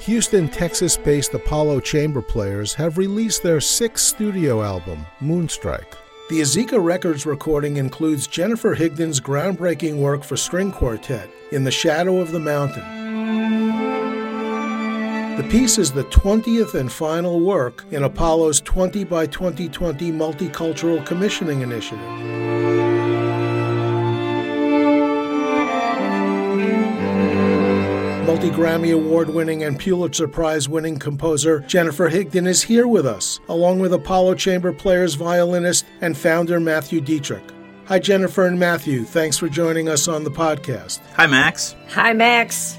Houston, Texas based Apollo Chamber Players have released their sixth studio album, Moonstrike. The Azica Records recording includes Jennifer Higdon's groundbreaking work for string quartet, In the Shadow of the Mountain. The piece is the 20th and final work in Apollo's 20 by 2020 Multicultural Commissioning Initiative. Multi Grammy Award winning and Pulitzer Prize winning composer Jennifer Higdon is here with us, along with Apollo Chamber Players violinist and founder Matthew Detrick. Hi, Jennifer and Matthew. Thanks for joining us on the podcast. Hi, Max. Hi, Max.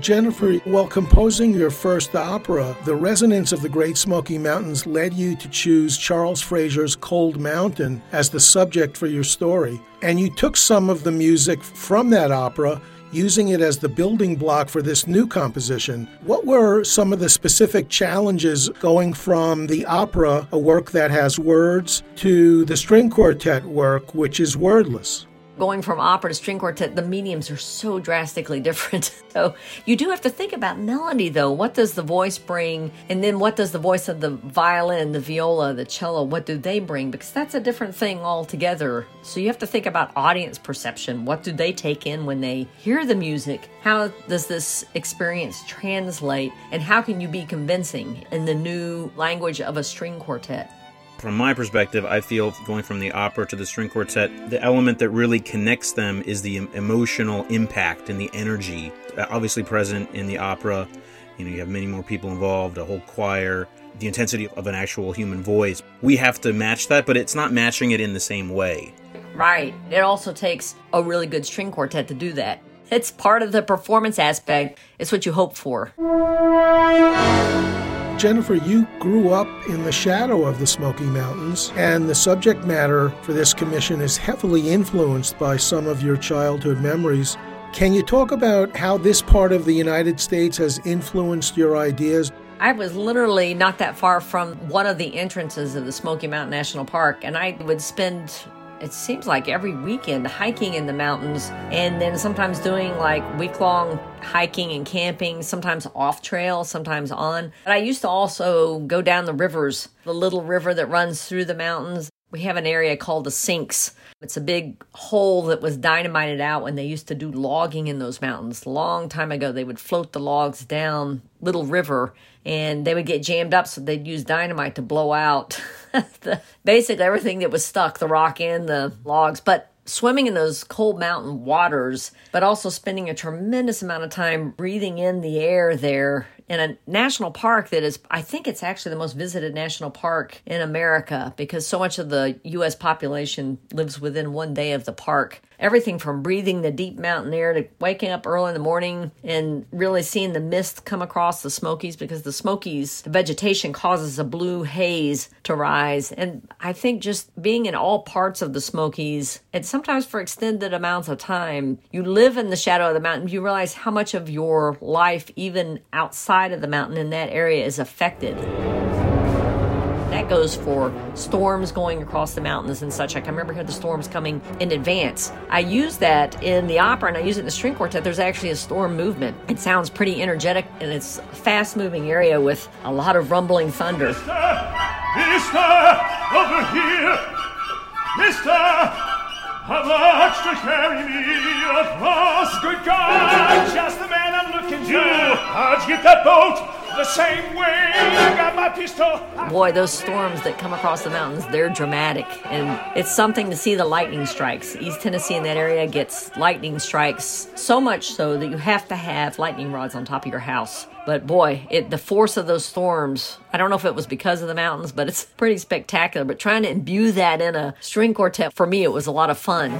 Jennifer, while composing your first opera, the resonance of the Great Smoky Mountains led you to choose Charles Frazier's Cold Mountain as the subject for your story. And you took some of the music from that opera using it as the building block for this new composition. What were some of the specific challenges going from the opera, a work that has words, to the string quartet work, which is wordless? Going from opera to string quartet, the mediums are so drastically different. so you do have to think about melody, though. What does the voice bring? And then what does the voice of the violin, the viola, the cello, what do they bring? Because that's a different thing altogether. So you have to think about audience perception. What do they take in when they hear the music? How does this experience translate? And how can you be convincing in the new language of a string quartet? From my perspective, I feel going from the opera to the string quartet, the element that really connects them is the emotional impact and the energy. Uh, obviously, present in the opera, you know, you have many more people involved, a whole choir, the intensity of an actual human voice. We have to match that, but it's not matching it in the same way. Right. It also takes a really good string quartet to do that. It's part of the performance aspect. It's what you hope for. Jennifer, you grew up in the shadow of the Smoky Mountains, and the subject matter for this commission is heavily influenced by some of your childhood memories. Can you talk about how this part of the United States has influenced your ideas? I was literally not that far from one of the entrances of the Smoky Mountain National Park, and I would spend it seems like every weekend hiking in the mountains and then sometimes doing like week long hiking and camping, sometimes off trail, sometimes on. But I used to also go down the rivers, the little river that runs through the mountains. We have an area called the Sinks. It's a big hole that was dynamited out when they used to do logging in those mountains. Long time ago, they would float the logs down Little River and they would get jammed up, so they'd use dynamite to blow out the, basically everything that was stuck the rock and the logs. But swimming in those cold mountain waters, but also spending a tremendous amount of time breathing in the air there in a national park that is, I think it's actually the most visited national park in America because so much of the U.S. population lives within one day of the park. Everything from breathing the deep mountain air to waking up early in the morning and really seeing the mist come across the Smokies because the Smokies, the vegetation causes a blue haze to rise. And I think just being in all parts of the Smokies, and sometimes for extended amounts of time, you live in the shadow of the mountain, you realize how much of your life, even outside of the mountain in that area is affected. That goes for storms going across the mountains and such. I can remember hearing the storms coming in advance. I use that in the opera and I use it in the string quartet. There's actually a storm movement. It sounds pretty energetic and it's a fast moving area with a lot of rumbling thunder. Mister, Mister, over here. Mister, how much to carry me across? Good God, just the man I'm looking for. You, how'd you get that boat? The same way I got my pistol. Boy, those storms that come across the mountains, they're dramatic. And it's something to see the lightning strikes. East Tennessee in that area gets lightning strikes so much so that you have to have lightning rods on top of your house. But boy, it the force of those storms, I don't know if it was because of the mountains, but it's pretty spectacular. But trying to imbue that in a string quartet, for me, it was a lot of fun.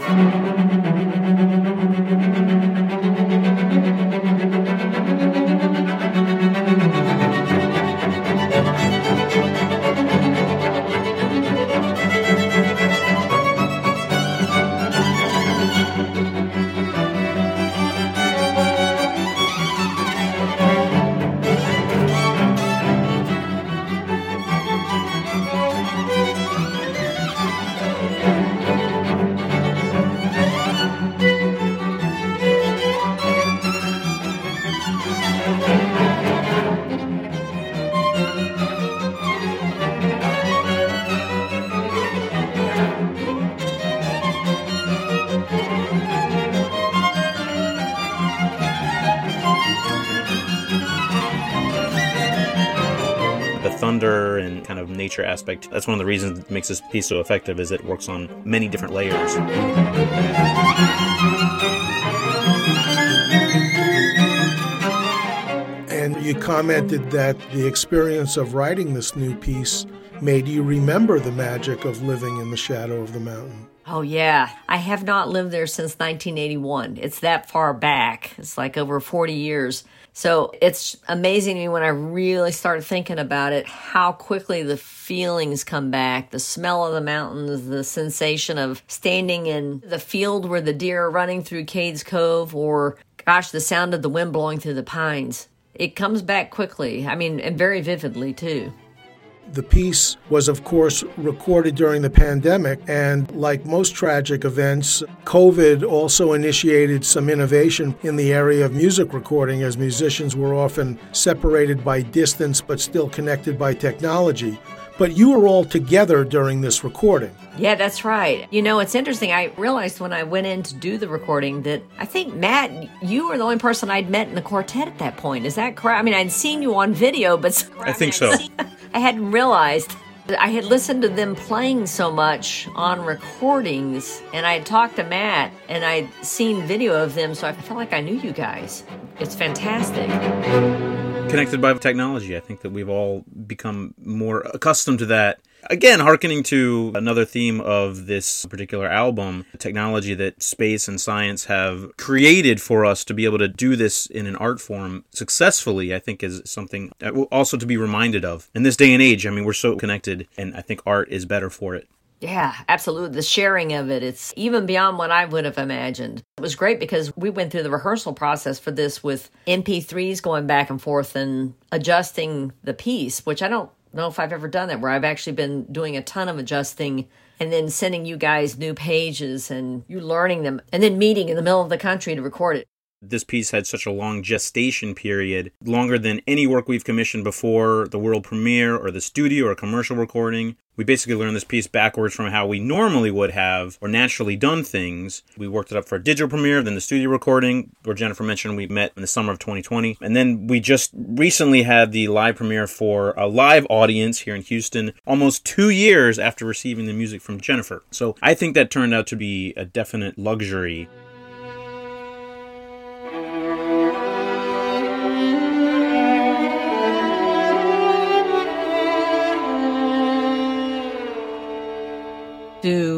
thunder and kind of nature aspect. That's one of the reasons that makes this piece so effective is it works on many different layers. You commented that the experience of writing this new piece made you remember the magic of living in the shadow of the mountain. Oh, yeah. I have not lived there since 1981. It's that far back. It's like over 40 years. So it's amazing to me when I really start thinking about it how quickly the feelings come back the smell of the mountains, the sensation of standing in the field where the deer are running through Cades Cove, or gosh, the sound of the wind blowing through the pines. It comes back quickly. I mean, and very vividly, too. The piece was, of course, recorded during the pandemic, and like most tragic events, COVID also initiated some innovation in the area of music recording as musicians were often separated by distance but still connected by technology. But you were all together during this recording. Yeah, that's right. You know, it's interesting. I realized when I went in to do the recording that I think, Matt, you were the only person I'd met in the quartet at that point. Is that correct? I mean, I'd seen you on video, but I think so. I hadn't realized. I had listened to them playing so much on recordings, and I had talked to Matt, and I'd seen video of them, so I felt like I knew you guys. It's fantastic. Connected by technology, I think that we've all become more accustomed to that again, harkening to another theme of this particular album, technology that space and science have created for us to be able to do this in an art form successfully, I think is something also to be reminded of. In this day and age, I mean, we're so connected, and I think art is better for it. Yeah, absolutely. The sharing of it, it's even beyond what I would have imagined. It was great because we went through the rehearsal process for this with MP3s going back and forth and adjusting the piece, which I don't know if I've ever done that where I've actually been doing a ton of adjusting and then sending you guys new pages and you learning them and then meeting in the middle of the country to record it this piece had such a long gestation period, longer than any work we've commissioned before the world premiere or the studio or commercial recording. We basically learned this piece backwards from how we normally would have or naturally done things. We worked it up for a digital premiere, then the studio recording, where Jennifer mentioned we met in the summer of 2020. And then we just recently had the live premiere for a live audience here in Houston, almost two years after receiving the music from Jennifer. So I think that turned out to be a definite luxury.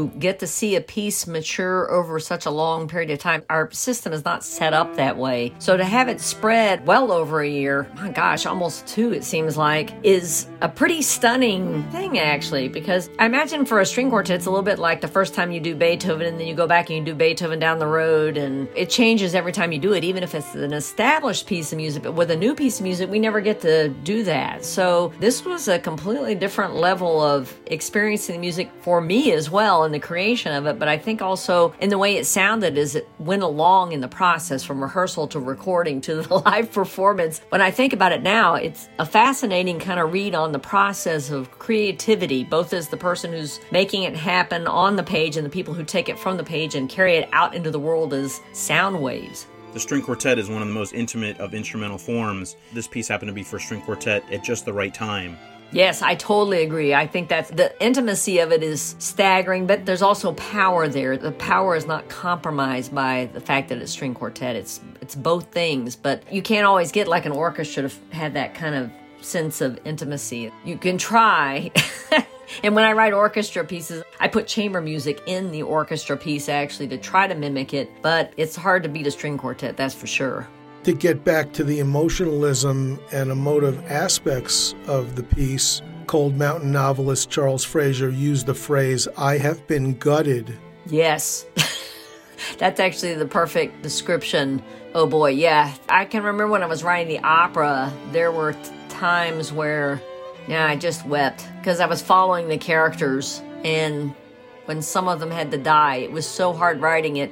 Get to see a piece mature over such a long period of time. Our system is not set up that way. So to have it spread well over a year, my gosh, almost two, it seems like, is a pretty stunning thing, actually, because I imagine for a string quartet, it's a little bit like the first time you do Beethoven and then you go back and you do Beethoven down the road, and it changes every time you do it, even if it's an established piece of music. But with a new piece of music, we never get to do that. So this was a completely different level of experiencing the music for me as well in the creation of it, but I think also in the way it sounded as it went along in the process from rehearsal to recording to the live performance. When I think about it now, it's a fascinating kind of read on the process of creativity, both as the person who's making it happen on the page and the people who take it from the page and carry it out into the world as sound waves. The string quartet is one of the most intimate of instrumental forms. This piece happened to be for string quartet at just the right time. Yes, I totally agree. I think that the intimacy of it is staggering, but there's also power there. The power is not compromised by the fact that it's string quartet. It's it's both things, but you can't always get like an orchestra to have that kind of sense of intimacy. You can try. and when I write orchestra pieces, I put chamber music in the orchestra piece actually to try to mimic it, but it's hard to beat a string quartet, that's for sure to get back to the emotionalism and emotive aspects of the piece, Cold Mountain novelist Charles Frazier used the phrase, I have been gutted. Yes. That's actually the perfect description. Oh boy, yeah. I can remember when I was writing the opera, there were times where, yeah, I just wept because I was following the characters, and when some of them had to die, it was so hard writing it.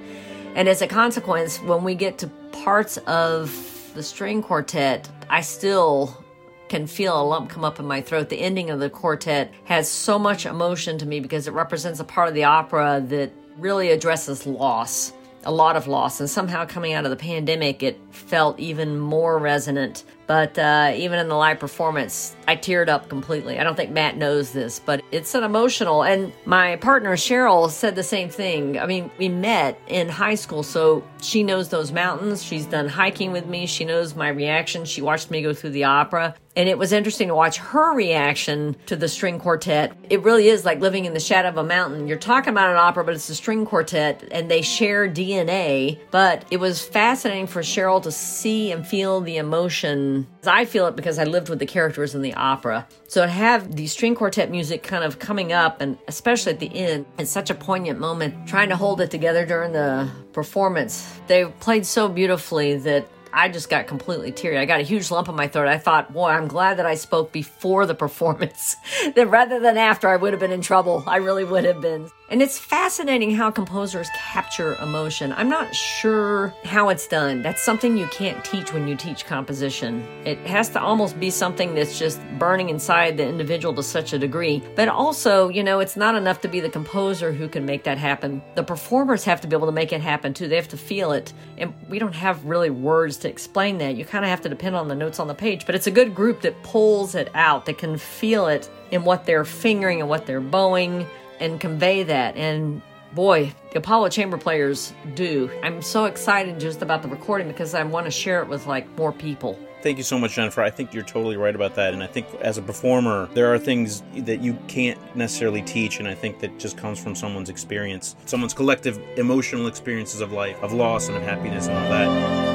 And as a consequence, when we get to parts of the string quartet, I still can feel a lump come up in my throat. The ending of the quartet has so much emotion to me because it represents a part of the opera that really addresses loss. a lot of loss. And somehow coming out of the pandemic, it felt even more resonant. But uh, even in the live performance, I teared up completely. I don't think Matt knows this, but it's an emotional. And my partner Cheryl said the same thing. I mean, we met in high school, so she knows those mountains. She's done hiking with me. She knows my reaction. She watched me go through the opera. And it was interesting to watch her reaction to the string quartet. It really is like living in the shadow of a mountain. You're talking about an opera, but it's a string quartet and they share DNA. But it was fascinating for Cheryl to see and feel the emotion. I feel it because I lived with the characters in the opera. So to have the string quartet music kind of coming up, and especially at the end, it's such a poignant moment trying to hold it together during the performance. They played so beautifully that I just got completely teary. I got a huge lump in my throat. I thought, boy, I'm glad that I spoke before the performance. that rather than after, I would have been in trouble. I really would have been. And it's fascinating how composers capture emotion. I'm not sure how it's done. That's something you can't teach when you teach composition. It has to almost be something that's just burning inside the individual to such a degree. But also, you know, it's not enough to be the composer who can make that happen. The performers have to be able to make it happen too. They have to feel it. And we don't have really words to explain that. You kind of have to depend on the notes on the page. But it's a good group that pulls it out, that can feel it in what they're fingering and what they're bowing and convey that. And boy, the Apollo Chamber players do. I'm so excited just about the recording because I want to share it with like more people. Thank you so much, Jennifer. I think you're totally right about that. And I think as a performer, there are things that you can't necessarily teach. And I think that just comes from someone's experience, someone's collective emotional experiences of life, of loss and of happiness and all that.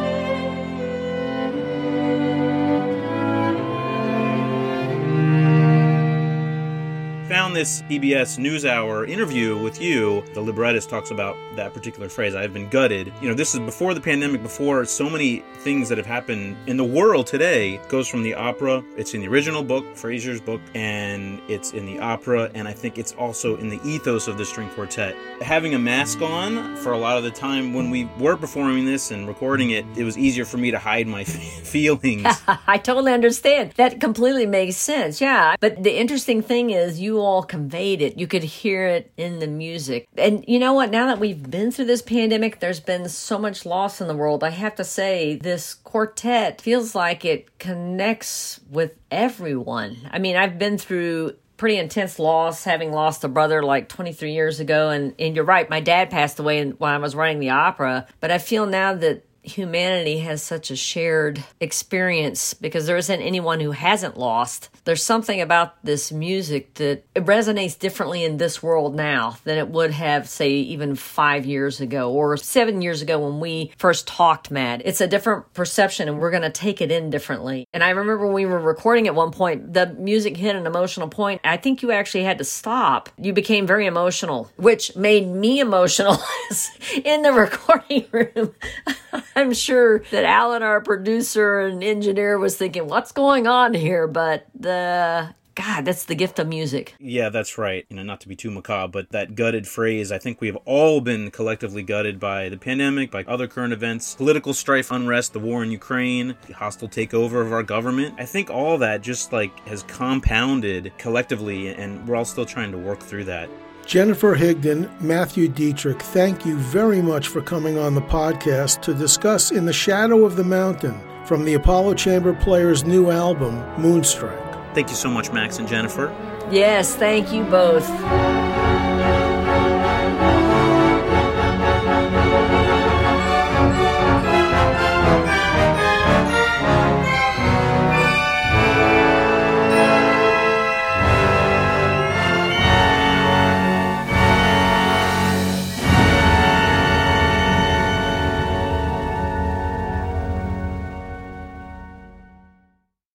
Found this PBS NewsHour interview with you, the librettist talks about that particular phrase. I've been gutted. You know, this is before the pandemic, before so many things that have happened in the world today. It goes from the opera, it's in the original book, Frazier's book, and it's in the opera, and I think it's also in the ethos of the string quartet. Having a mask on for a lot of the time when we were performing this and recording it, it was easier for me to hide my feelings. I totally understand. That completely makes sense. Yeah. But the interesting thing is you conveyed it. You could hear it in the music. And you know what? Now that we've been through this pandemic, there's been so much loss in the world. I have to say, this quartet feels like it connects with everyone. I mean, I've been through pretty intense loss, having lost a brother like 23 years ago. And, and you're right, my dad passed away when I was running the opera. But I feel now that humanity has such a shared experience because there isn't anyone who hasn't lost. There's something about this music that it resonates differently in this world now than it would have, say, even five years ago or seven years ago when we first talked, Matt. It's a different perception and we're going to take it in differently. And I remember when we were recording at one point, the music hit an emotional point. I think you actually had to stop. You became very emotional, which made me emotional in the recording room. I'm sure that Alan, our producer and engineer, was thinking, what's going on here? But the God, that's the gift of music. Yeah, that's right. You know, not to be too macabre, but that gutted phrase, I think we have all been collectively gutted by the pandemic, by other current events, political strife, unrest, the war in Ukraine, the hostile takeover of our government. I think all that just like has compounded collectively, and we're all still trying to work through that. Jennifer Higdon, Matthew Detrick, thank you very much for coming on the podcast to discuss In the Shadow of the Mountain from the Apollo Chamber Players' new album, Moonstrike. Thank you so much, Max and Jennifer. Yes, thank you both.